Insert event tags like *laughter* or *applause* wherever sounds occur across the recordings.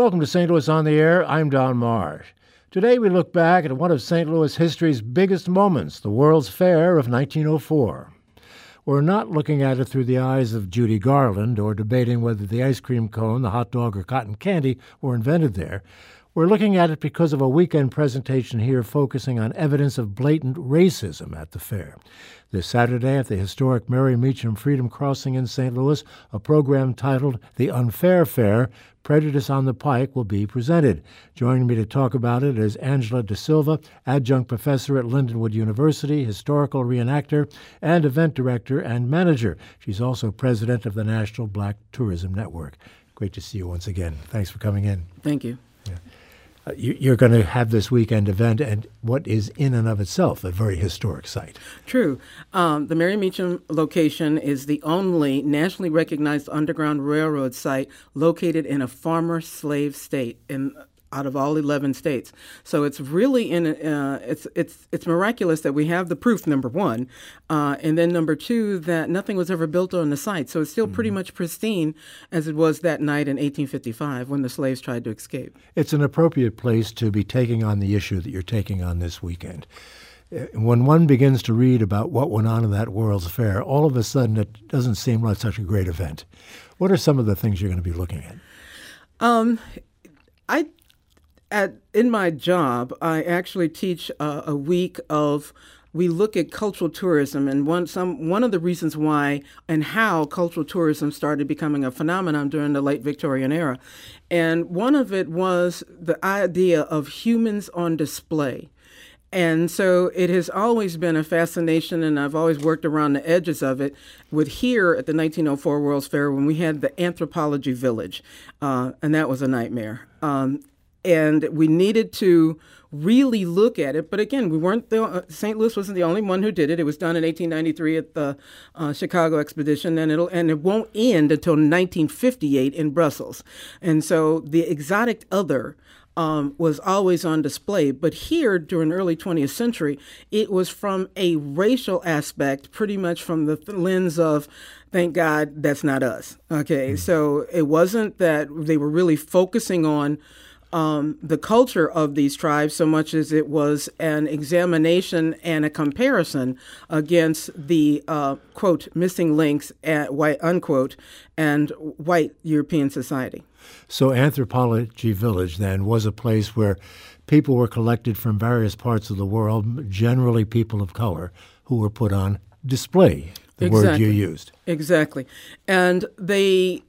Welcome to St. Louis on the Air. I'm Don Marsh. Today we look back at one of St. Louis history's biggest moments, the World's Fair of 1904. We're not looking at it through the eyes of Judy Garland or debating whether the ice cream cone, the hot dog, or cotton candy were invented there. We're looking at it because of a weekend presentation here focusing on evidence of blatant racism at the fair. This Saturday at the historic Mary Meacham Freedom Crossing in St. Louis, a program titled The Unfair Fair Prejudice on the Pike will be presented. Joining me to talk about it is Angela da Silva, adjunct professor at Lindenwood University, historical reenactor, and event director and manager. She's also president of the National Black Tourism Network. Great to see you once again. Thanks for coming in. Thank you. Yeah. You, are going to have this weekend event, and what is in and of itself a very historic site. True. Um, the Mary Meacham location is the only nationally recognized Underground Railroad site located in a farmer slave state in out of all 11 states. So it's really in uh, it's it's it's miraculous that we have the proof number 1 uh, and then number 2 that nothing was ever built on the site. So it's still mm-hmm. pretty much pristine as it was that night in 1855 when the slaves tried to escape. It's an appropriate place to be taking on the issue that you're taking on this weekend. Uh, when one begins to read about what went on in that World's Fair, all of a sudden it doesn't seem like such a great event. What are some of the things you're going to be looking at? Um, I at in my job, I actually teach uh, a week of we look at cultural tourism and one some one of the reasons why and how cultural tourism started becoming a phenomenon during the late Victorian era. And one of it was the idea of humans on display. And so it has always been a fascination, and I've always worked around the edges of it. With here at the 1904 World's Fair, when we had the anthropology village, uh, and that was a nightmare. Um, and we needed to really look at it. But again, we weren't the uh, St. Louis wasn't the only one who did it. It was done in 1893 at the uh, Chicago expedition, and it'll and it won't end until 1958 in Brussels. And so the exotic other. Um, was always on display. But here, during early 20th century, it was from a racial aspect, pretty much from the lens of thank God that's not us. Okay, mm-hmm. so it wasn't that they were really focusing on um, the culture of these tribes so much as it was an examination and a comparison against the uh, quote missing links at white unquote and white European society. So Anthropology Village then was a place where people were collected from various parts of the world, generally people of color, who were put on display. The exactly. word you used. Exactly. And they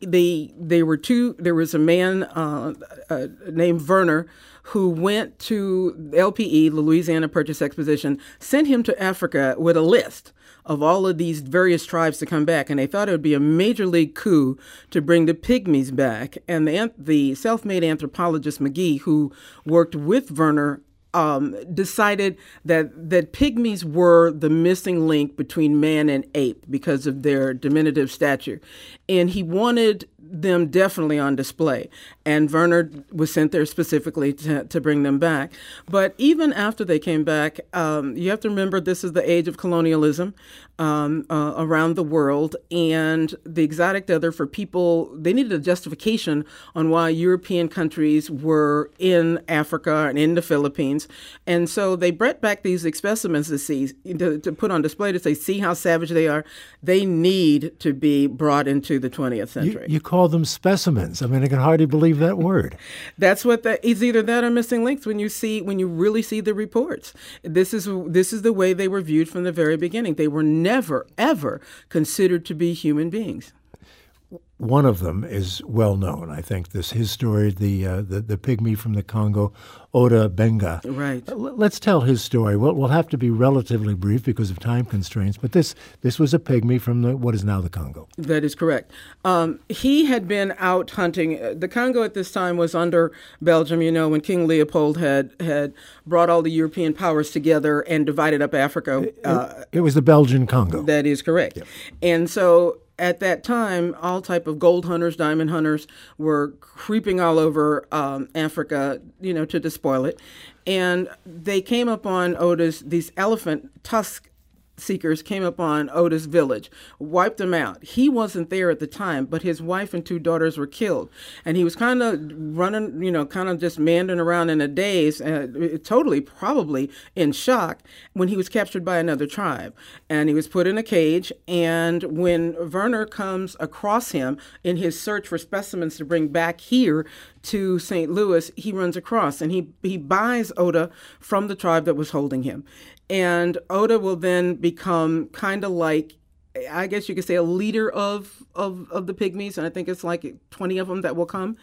they they were two. There was a man uh, uh, named Verner who went to LPE, the Louisiana Purchase Exposition, sent him to Africa with a list of all of these various tribes to come back, and they thought it would be a major league coup to bring the pygmies back. And the the self-made anthropologist McGee, who worked with Verner um, decided that that pygmies were the missing link between man and ape because of their diminutive stature, and he wanted them definitely on display. And Verner was sent there specifically to, to bring them back. But even after they came back, um, you have to remember this is the age of colonialism um, uh, around the world. And the exotic other for people, they needed a justification on why European countries were in Africa and in the Philippines. And so they brought back these specimens to see, to, to put on display to say, see how savage they are. They need to be brought into the 20th century. You, you call them specimens. I mean, I can hardly believe that word. *laughs* That's what that is. Either that or missing links. When you see, when you really see the reports, this is this is the way they were viewed from the very beginning. They were never ever considered to be human beings. One of them is well known. I think this his story, the uh, the, the pygmy from the Congo, Ota Benga. Right. Let's tell his story. We'll, we'll have to be relatively brief because of time constraints. But this this was a pygmy from the, what is now the Congo. That is correct. Um, he had been out hunting. Uh, the Congo at this time was under Belgium. You know, when King Leopold had had brought all the European powers together and divided up Africa. It, uh, it was the Belgian Congo. That is correct. Yep. And so at that time, all type of gold hunters, diamond hunters were creeping all over um, Africa, you know, to despoil it. And they came upon Otis these elephant tusk seekers came upon Ota's village, wiped them out. He wasn't there at the time, but his wife and two daughters were killed. And he was kind of running, you know, kind of just meandering around in a daze, uh, totally probably in shock when he was captured by another tribe. And he was put in a cage. And when Verner comes across him in his search for specimens to bring back here to St. Louis, he runs across and he, he buys Ota from the tribe that was holding him. And Ota will then become kind of like I guess you could say a leader of, of, of the pygmies, and I think it's like 20 of them that will come.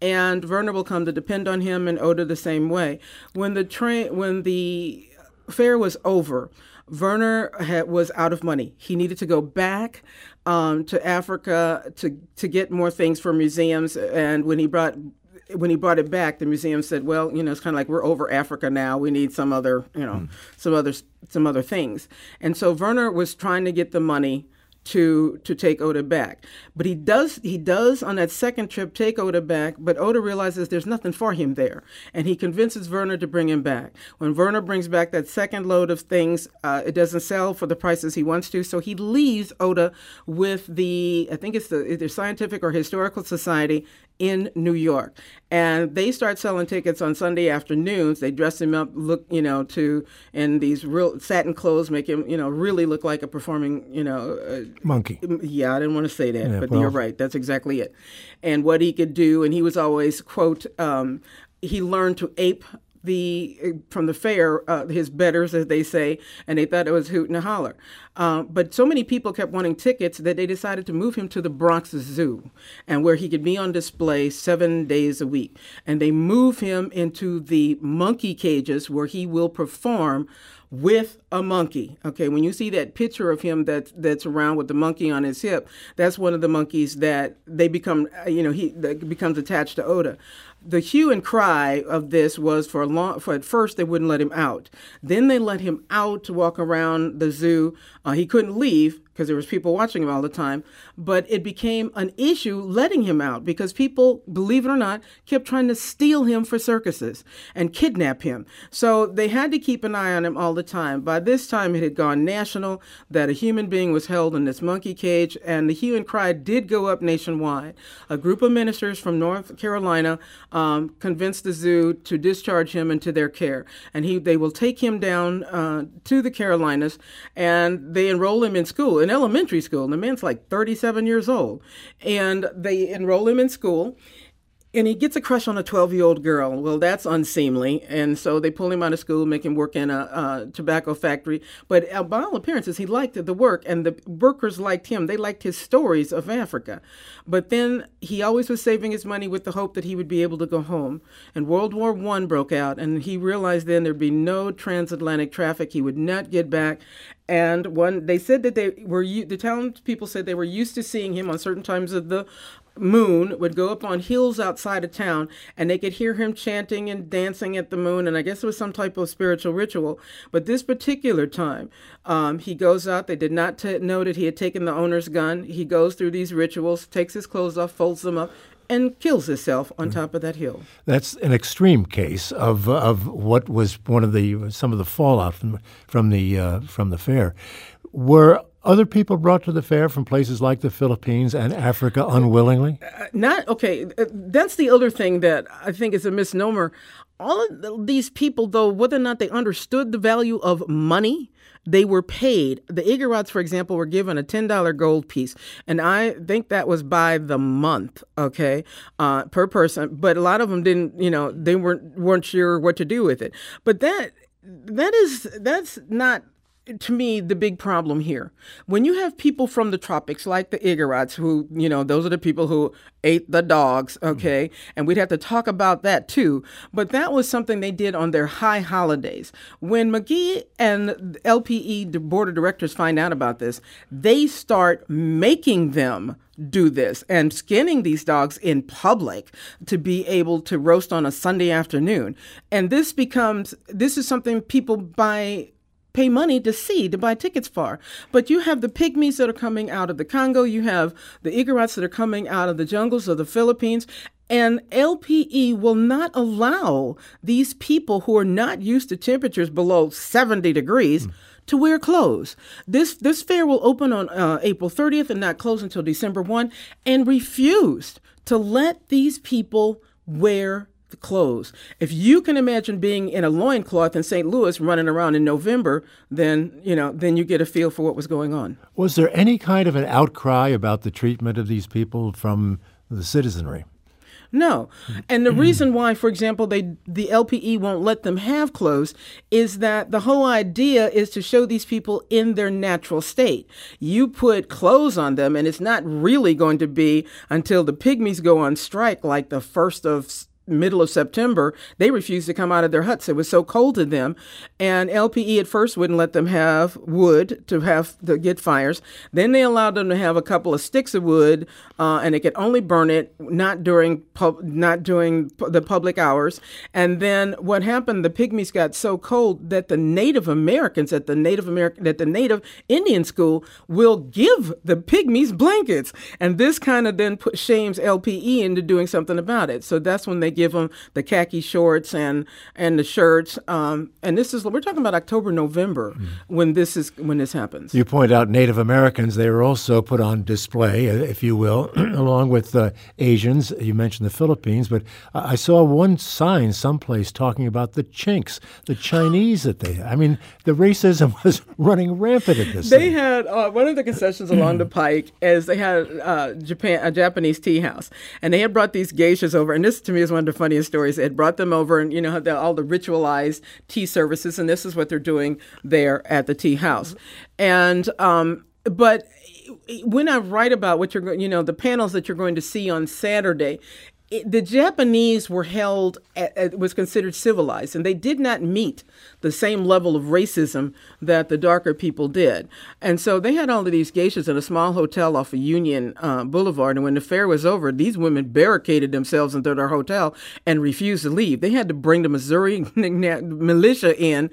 And Verner will come to depend on him, and Ota the same way. When the train, when the fair was over, Verner had, was out of money. He needed to go back um, to Africa to to get more things for museums. And when he brought when he brought it back, the museum said, "Well, you know, it's kind of like we're over Africa now. We need some other, you know, mm. some other some other things." And so Verner was trying to get the money to to take Ota back. But he does he does on that second trip take Ota back, but Ota realizes there's nothing for him there, and he convinces Verner to bring him back. When Verner brings back that second load of things, uh, it doesn't sell for the prices he wants to, so he leaves Ota with the I think it's the either Scientific or Historical Society in New York. And they start selling tickets on Sunday afternoons. They dress him up, look, you know, to in these real satin clothes, make him, you know, really look like a performing, you know, uh, monkey. Yeah, I didn't want to say that, yeah, but well, you're right. That's exactly it. And what he could do, and he was always quote. Um, he learned to ape the from the fair uh, his betters as they say and they thought it was hoot and holler. Uh, but so many people kept wanting tickets that they decided to move him to the bronx zoo and where he could be on display seven days a week. And they move him into the monkey cages where he will perform with a monkey. Okay, when you see that picture of him that that's around with the monkey on his hip, that's one of the monkeys that they become, you know, he becomes attached to Ota the hue and cry of this was for a long for at first they wouldn't let him out. Then they let him out to walk around the zoo. Uh, he couldn't leave because there was people watching him all the time but it became an issue letting him out because people believe it or not kept trying to steal him for circuses and kidnap him. So they had to keep an eye on him all the time. By this time it had gone national that a human being was held in this monkey cage and the hue and cry did go up nationwide. A group of ministers from north carolina um, convinced the zoo to discharge him into their care. And he they will take him down uh, to the carolinas and they enroll him in school in elementary school. And the man's like 37 years old. And they enroll him in school and he gets a crush on a 12 year old girl. Well, that's unseemly. And so they pull him out of school, make him work in a, tobacco factory. But uh, by all appearances, he liked the work, and the workers liked him. They liked his stories of Africa. But then he always was saving his money with the hope that he would be able to go home. And World War One broke out, and he realized then there'd be no transatlantic traffic. He would not get back. And one, they said that they were the townspeople said they were used to seeing him on certain times of the moon would go up on hills outside of town and they could hear him chanting and dancing at the moon and i guess it was some type of spiritual ritual but this particular time um, he goes out they did not t- know that he had taken the owner's gun he goes through these rituals takes his clothes off folds them up and kills himself on top of that hill. That's an extreme case of of what was one of the some of the fallout from from the uh, from the fair. Were other people brought to the fair from places like the Philippines and Africa unwillingly? Uh, not okay. Uh, that's the other thing that I think is a misnomer. All of these people, though, whether or not they understood the value of money, they were paid. The Igorots, for example, were given a $10 gold piece. And I think that was by the month, okay, uh, per person. But a lot of them didn't, you know, they weren't, weren't sure what to do with it. But that, that is, that's not to me the big problem here. When you have people from the tropics like the Igorots, who, you know, those are the people who ate the dogs, mm-hmm. okay? Mm-hmm. And we'd have to talk about that too. But that was something they did on their high holidays. When McGee and LPE, the board of directors, find out about this, they start making them do this and skinning these dogs in public to be able to roast on a Sunday afternoon. And this becomes, this is something people buy pay money to see, to buy tickets for. But you have the pygmies that are coming out of the Congo, you have the Igorots that are coming out of the jungles of the Philippines, and LPE will not allow these people who are not used to temperatures below 70 degrees. Mm to wear clothes. This this fair will open on uh, April 30th and not close until December 1, and refused to let these people wear the clothes. If you can imagine being in a loincloth in St. Louis running around in November, then you know, then you get a feel for what was going on. Was there any kind of an outcry about the treatment of these people from the citizenry? No. Hmm. And the hmm. reason why, for example, they the LPE won't let them have clothes is that the whole idea is to show these people in their natural state. You put clothes on them and it's not really going to be until the pygmies go on strike like the first of middle of September, they refused to come out of their huts. It was so cold to them. And LPE at first wouldn't let them have wood to have to get fires. Then they allowed them to have a couple of sticks of wood, uh, and they could only burn it not during pub- not during the public hours. And then what happened? The pygmies got so cold that the Native Americans at the Native American at the Native Indian school will give the pygmies blankets, and this kind of then put, shames LPE into doing something about it. So that's when they give them the khaki shorts and and the shirts. Um, and this is we're talking about October, November mm. when this is when this happens. You point out Native Americans; they were also put on display, if you will, *clears throat* along with uh, Asians. You mentioned the Philippines, but I saw one sign someplace talking about the Chinks, the Chinese that they. I mean, the racism *laughs* was running rampant at this. They thing. had uh, one of the concessions along the *clears throat* pike is they had uh, Japan a Japanese tea house, and they had brought these geishas over, and this to me is one the funniest stories. It brought them over and, you know, the, all the ritualized tea services, and this is what they're doing there at the tea house. And, um, but when I write about what you're you know, the panels that you're going to see on Saturday, the Japanese were held, at, was considered civilized, and they did not meet the same level of racism that the darker people did. And so they had all of these geishas in a small hotel off of Union uh, Boulevard. And when the fair was over, these women barricaded themselves into their hotel and refused to leave. They had to bring the Missouri *laughs* militia in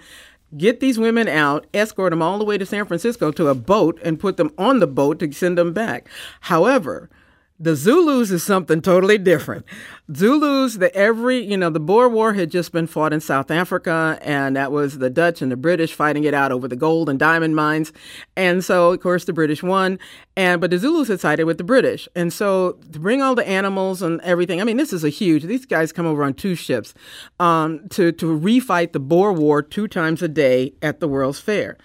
get these women out, escort them all the way to San Francisco to a boat, and put them on the boat to send them back. However, the Zulus is something totally different. Zulus, the every, you know, the Boer War had just been fought in South Africa, and that was the Dutch and the British fighting it out over the gold and diamond mines. And so, of course, the British won. And but the Zulus had sided with the British. And so to bring all the animals and everything, I mean, this is a huge, these guys come over on two ships um, to, to refight the Boer War two times a day at the World's Fair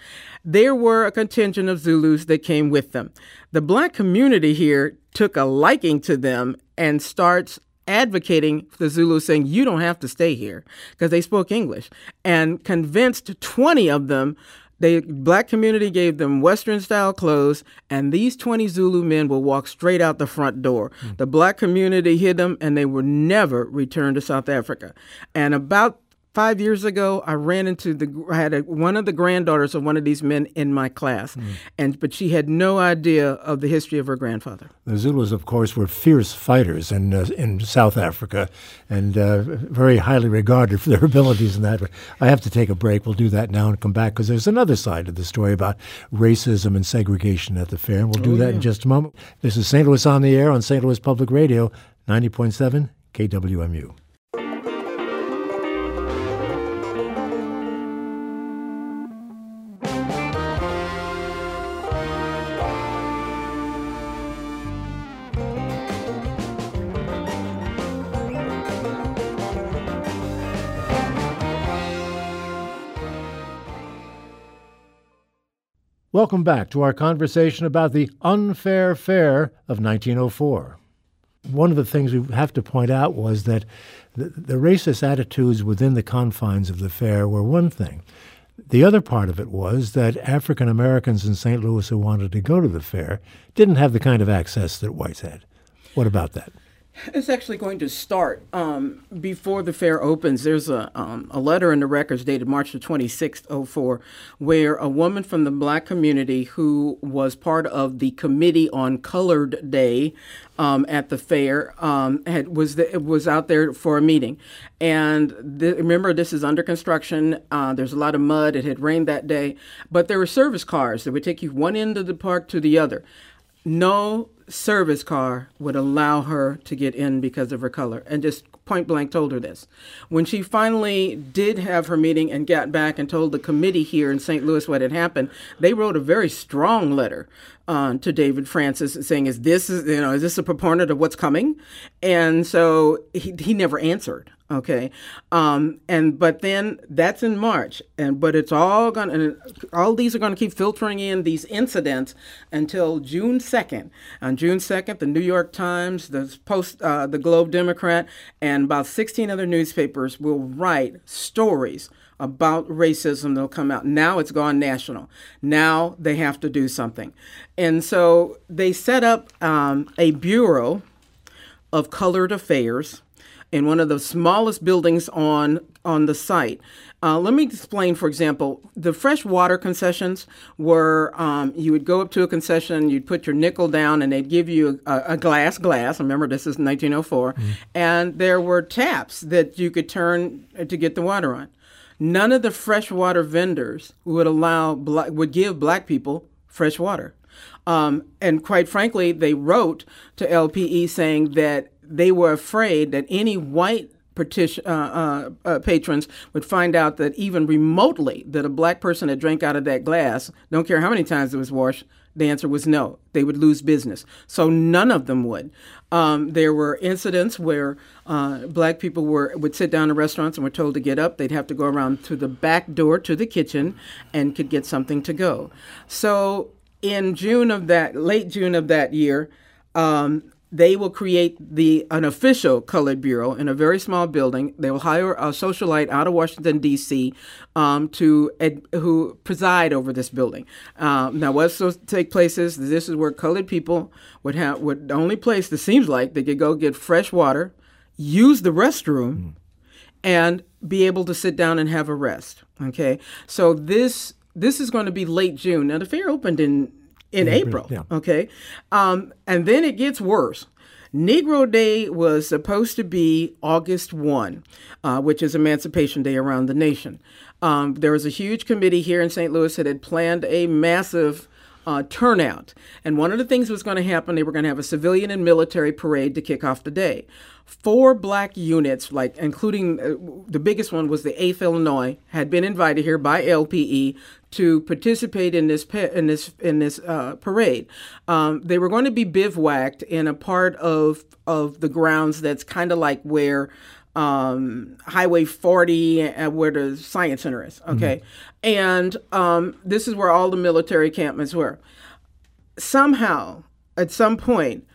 there were a contingent of Zulus that came with them. The black community here took a liking to them and starts advocating for the Zulus, saying, You don't have to stay here because they spoke English, and convinced 20 of them. The black community gave them Western style clothes, and these 20 Zulu men will walk straight out the front door. Mm. The black community hid them, and they were never returned to South Africa. And about five years ago, I ran into the I had a, one of the granddaughters of one of these men in my class, mm. and but she had no idea of the history of her grandfather. The Zulus, of course, were fierce fighters in uh, in South Africa, and uh, very highly regarded for their *laughs* abilities in that. I have to take a break. We'll do that now and come back because there's another side of the story about racism and segregation at the fair, and we'll do oh, that yeah. in just a moment. This is St. Louis on the Air on St. Louis Public Radio, ninety point seven KWMU. Welcome back to our conversation about the unfair fair of 1904. One of the things we have to point out was that the, the racist attitudes within the confines of the fair were one thing. The other part of it was that African Americans in St. Louis who wanted to go to the fair didn't have the kind of access that whites had. What about that? It's actually going to start um, before the fair opens. There's a, um, a letter in the records dated March the 26th, 04, where a woman from the black community who was part of the committee on Colored Day um, at the fair um, had was the, was out there for a meeting, and the, remember this is under construction. Uh, there's a lot of mud. It had rained that day, but there were service cars that would take you one end of the park to the other. No service car would allow her to get in because of her color and just point blank told her this. When she finally did have her meeting and got back and told the committee here in St. Louis what had happened, they wrote a very strong letter uh, to David Francis saying, "Is this is you know is this a proponent of what's coming?" And so he he never answered. Okay, um, and but then that's in March, and but it's all gonna all these are gonna keep filtering in these incidents until June second. On June second, the New York Times, the Post, uh, the Globe Democrat, and about sixteen other newspapers will write stories about racism they'll come out. Now it's gone national. Now they have to do something. And so they set up um, a bureau of colored affairs in one of the smallest buildings on on the site. Uh, let me explain, for example, the fresh water concessions were um, you would go up to a concession, you'd put your nickel down, and they'd give you a, a glass glass. Remember, this is 1904, mm-hmm. and there were taps that you could turn to get the water on. None of the freshwater vendors would allow black, would give black people fresh water. Um, and quite frankly, they wrote to LPE saying that they were afraid that any white petition, uh, uh, uh, patrons would find out that even remotely that a black person had drank out of that glass, don't care how many times it was washed, the answer was no. They would lose business. So none of them would. Um, there were incidents where uh, black people were would sit down in restaurants and were told to get up. They'd have to go around to the back door to the kitchen and could get something to go. So in June of that, late June of that year, um, they will create the an official colored bureau in a very small building. They will hire a socialite out of Washington D.C. Um, to ed, who preside over this building. Um, now, what's supposed to take place is this is where colored people would have would the only place that seems like they could go get fresh water, use the restroom, mm. and be able to sit down and have a rest. Okay, so this this is going to be late June. Now the fair opened in in April. Yeah. Okay. Um, and then it gets worse. Negro Day was supposed to be August 1, uh, which is Emancipation Day around the nation. Um, there was a huge committee here in St. Louis that had planned a massive uh, turnout. And one of the things that was going to happen, they were going to have a civilian and military parade to kick off the day. Four black units, like including uh, the biggest one was the 8th Illinois, had been invited here by LPE to participate in this in this in this uh, parade. Um, they were going to be bivouacked in a part of of the grounds that's kind of like where um, Highway 40, uh, where the Science Center is. Mm-hmm. Okay, mm-hmm. and um, this is where all the military encampments were. Somehow, at some point,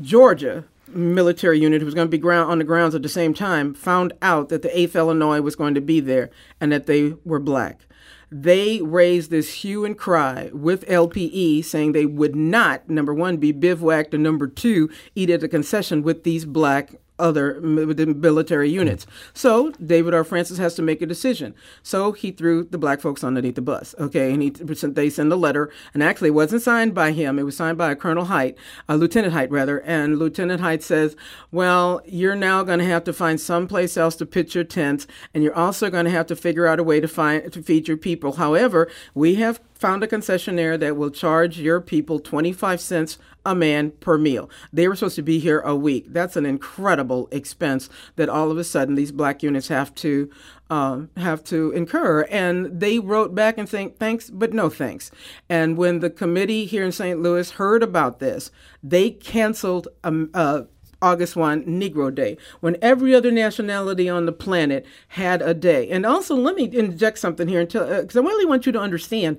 Georgia military unit who was going to be ground on the grounds at the same time found out that the 8th Illinois was going to be there and that they were black they raised this hue and cry with LPE saying they would not, number one, be bivouacked, and number two, eat at a concession with these black other military units. So David R. Francis has to make a decision. So he threw the black folks underneath the bus. Okay, and he they send a letter, and actually it wasn't signed by him. It was signed by a Colonel Height, a Lieutenant Height rather, and Lieutenant Height says, "Well, you're now going to have to find someplace else to pitch your tents, and you're also going to have to figure out a way to find to feed your people. However, we have found a concessionaire that will charge your people 25 cents a man per meal. They were supposed to be here a week. That's an incredible expense that all of a sudden these black units have to um, have to incur. And they wrote back and saying thanks, but no thanks. And when the committee here in St. Louis heard about this, they canceled um, uh, August 1, Negro Day, when every other nationality on the planet had a day. And also, let me inject something here because uh, I really want you to understand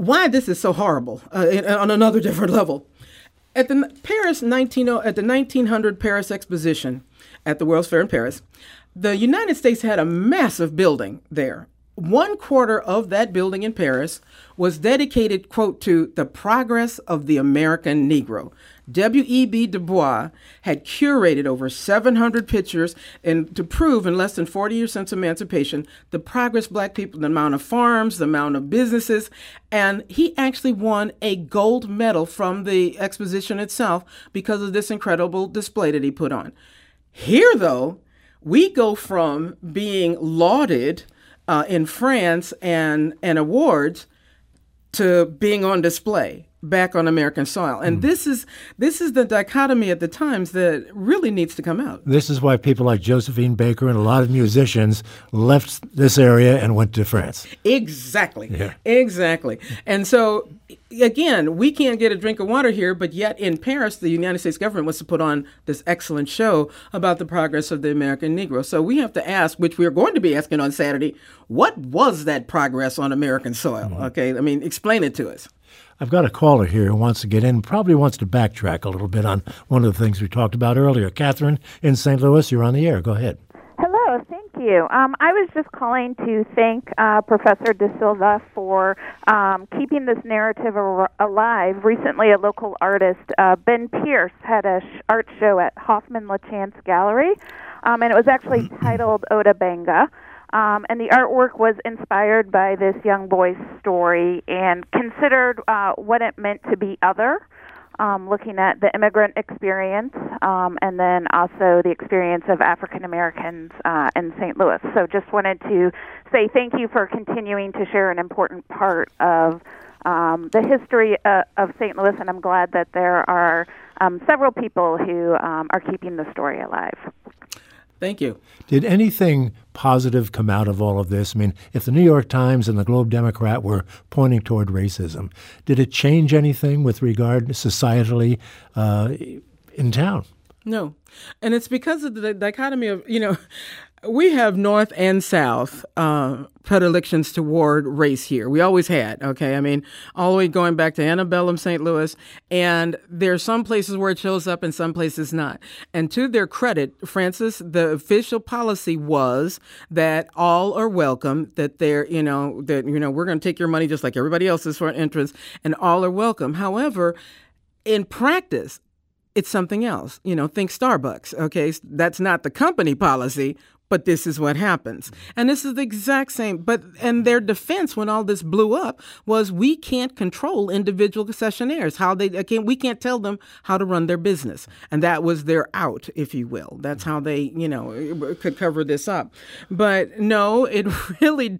why this is so horrible uh, on another *laughs* different level. At the Paris 19, at the 1900 Paris Exposition at the World's Fair in Paris, the United States had a massive building there. One quarter of that building in Paris was dedicated, quote, to the progress of the American Negro. W.E.B. Du Bois had curated over 700 pictures and to prove in less than 40 years since emancipation the progress black people, the amount of farms, the amount of businesses, and he actually won a gold medal from the exposition itself because of this incredible display that he put on. Here, though, we go from being lauded uh, in France and, and awards to being on display back on American soil. And mm. this is this is the dichotomy at the times that really needs to come out. This is why people like Josephine Baker and a lot of musicians left this area and went to France. Exactly. Yeah. Exactly. And so again, we can't get a drink of water here, but yet in Paris, the United States government wants to put on this excellent show about the progress of the American Negro. So we have to ask, which we are going to be asking on Saturday, what was that progress on American soil? Mm-hmm. Okay, I mean, explain it to us. I've got a caller here who wants to get in, probably wants to backtrack a little bit on one of the things we talked about earlier. Catherine in St. Louis, you're on the air. Go ahead. Hello, thank you. Um, I was just calling to thank uh, Professor da Silva for um, keeping this narrative ar- alive. Recently, a local artist, uh, Ben Pierce, had a sh- art show at Hoffman LaChance Gallery, um, and it was actually *clears throat* titled Ota Benga. Um, and the artwork was inspired by this young boy's story and considered uh, what it meant to be other, um, looking at the immigrant experience um, and then also the experience of African Americans uh, in St. Louis. So just wanted to say thank you for continuing to share an important part of um, the history uh, of St. Louis, and I'm glad that there are um, several people who um, are keeping the story alive. Thank you. Did anything positive come out of all of this? I mean, if the New York Times and the Globe Democrat were pointing toward racism, did it change anything with regard to societally uh, in town? No. And it's because of the dichotomy of, you know, we have North and South uh, predilections toward race here. We always had, okay? I mean, all the way going back to antebellum St. Louis. And there are some places where it shows up and some places not. And to their credit, Francis, the official policy was that all are welcome, that they're, you know, that, you know, we're going to take your money just like everybody else's for an entrance, and all are welcome. However, in practice, it's something else. You know, think Starbucks. Okay, that's not the company policy, but this is what happens. And this is the exact same. But and their defense when all this blew up was we can't control individual concessionaires. How they again we can't tell them how to run their business, and that was their out, if you will. That's how they you know eh, could cover this up. But no, it *laughs* really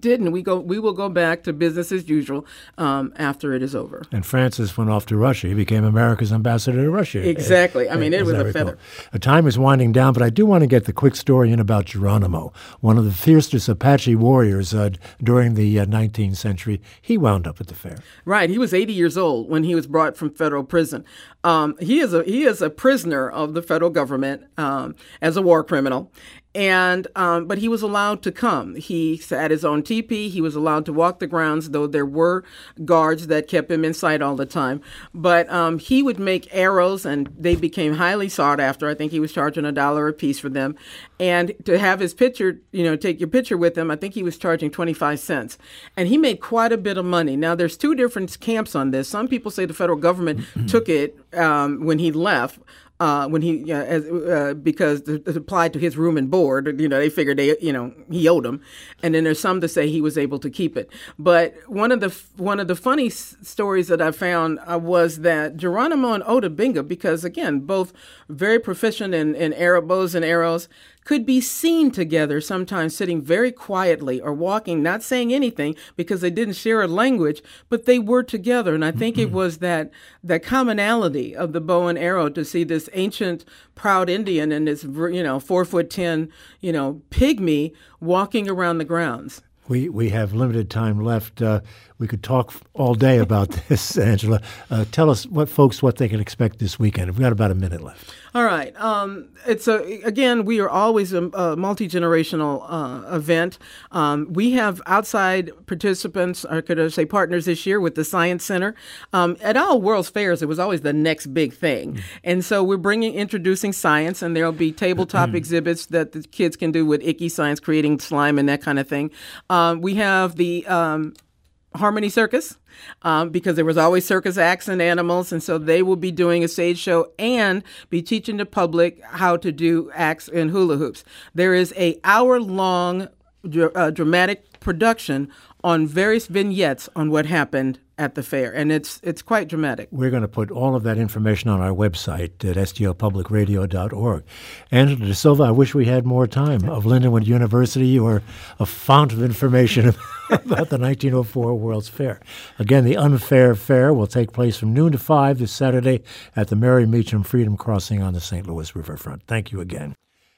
didn't we go we will go back to business as usual um, after it is over. And francis went off to russia. He became america's ambassador to russia. Exactly. I mean it was a feather. The time is winding down but i do want to get the quick story in about geronimo one of the fiercest apache warriors uh, during the uh, 19th century. He wound up at the fair. Right. He was 80 years old when he was brought from federal prison. Um, he is a he is a prisoner of the federal government um, as a war criminal and um, but he was allowed to come. He had his own teepee. He was allowed to walk the grounds, though there were guards that kept him inside all the time. But um, he would make arrows, and they became highly sought after. I think he was charging a dollar a piece for them, and to have his picture, you know, take your picture with him, I think he was charging twenty five cents, and he made quite a bit of money. Now there's two different camps on this. Some people say the federal government took it um, when he left uh, when he uh, as, uh, because it applied to his room and board. You know, they figured they you know he owed them, and then there's some to say he was able to keep it. But one of the one of the funny s- stories that I found uh, was that Geronimo and Ota Benga, because again, both very proficient in, in arrow bows and arrows, could be seen together, sometimes sitting very quietly or walking, not saying anything because they didn't share a language, but they were together. And I think it mm-hmm. was that that commonality of the bow and arrow to see this ancient proud Indian and this you know four foot ten you know pygmy walking around the grounds. We we have limited time left. Uh, we could talk all day about *laughs* this, Angela. Uh, tell us what folks what they can expect this weekend. We've got about a minute left. All right. Um, it's a again. We are always a, a multi generational uh, event. Um, we have outside participants, or could I say partners this year with the Science Center. Um, at all World's Fairs, it was always the next big thing, mm. and so we're bringing introducing science, and there'll be tabletop exhibits that the kids can do with icky science, creating slime and that kind of thing. Um, we have the um, Harmony Circus um, because there was always circus acts and animals, and so they will be doing a stage show and be teaching the public how to do acts and hula hoops. There is a hour long uh, dramatic production on various vignettes on what happened at the fair, and it's it's quite dramatic. We're going to put all of that information on our website at stlpublicradio.org. Angela da Silva, I wish we had more time of Lindenwood University. You are a fount of information *laughs* about the 1904 World's Fair. Again, the Unfair Fair will take place from noon to 5 this Saturday at the Mary Meacham Freedom Crossing on the St. Louis Riverfront. Thank you again.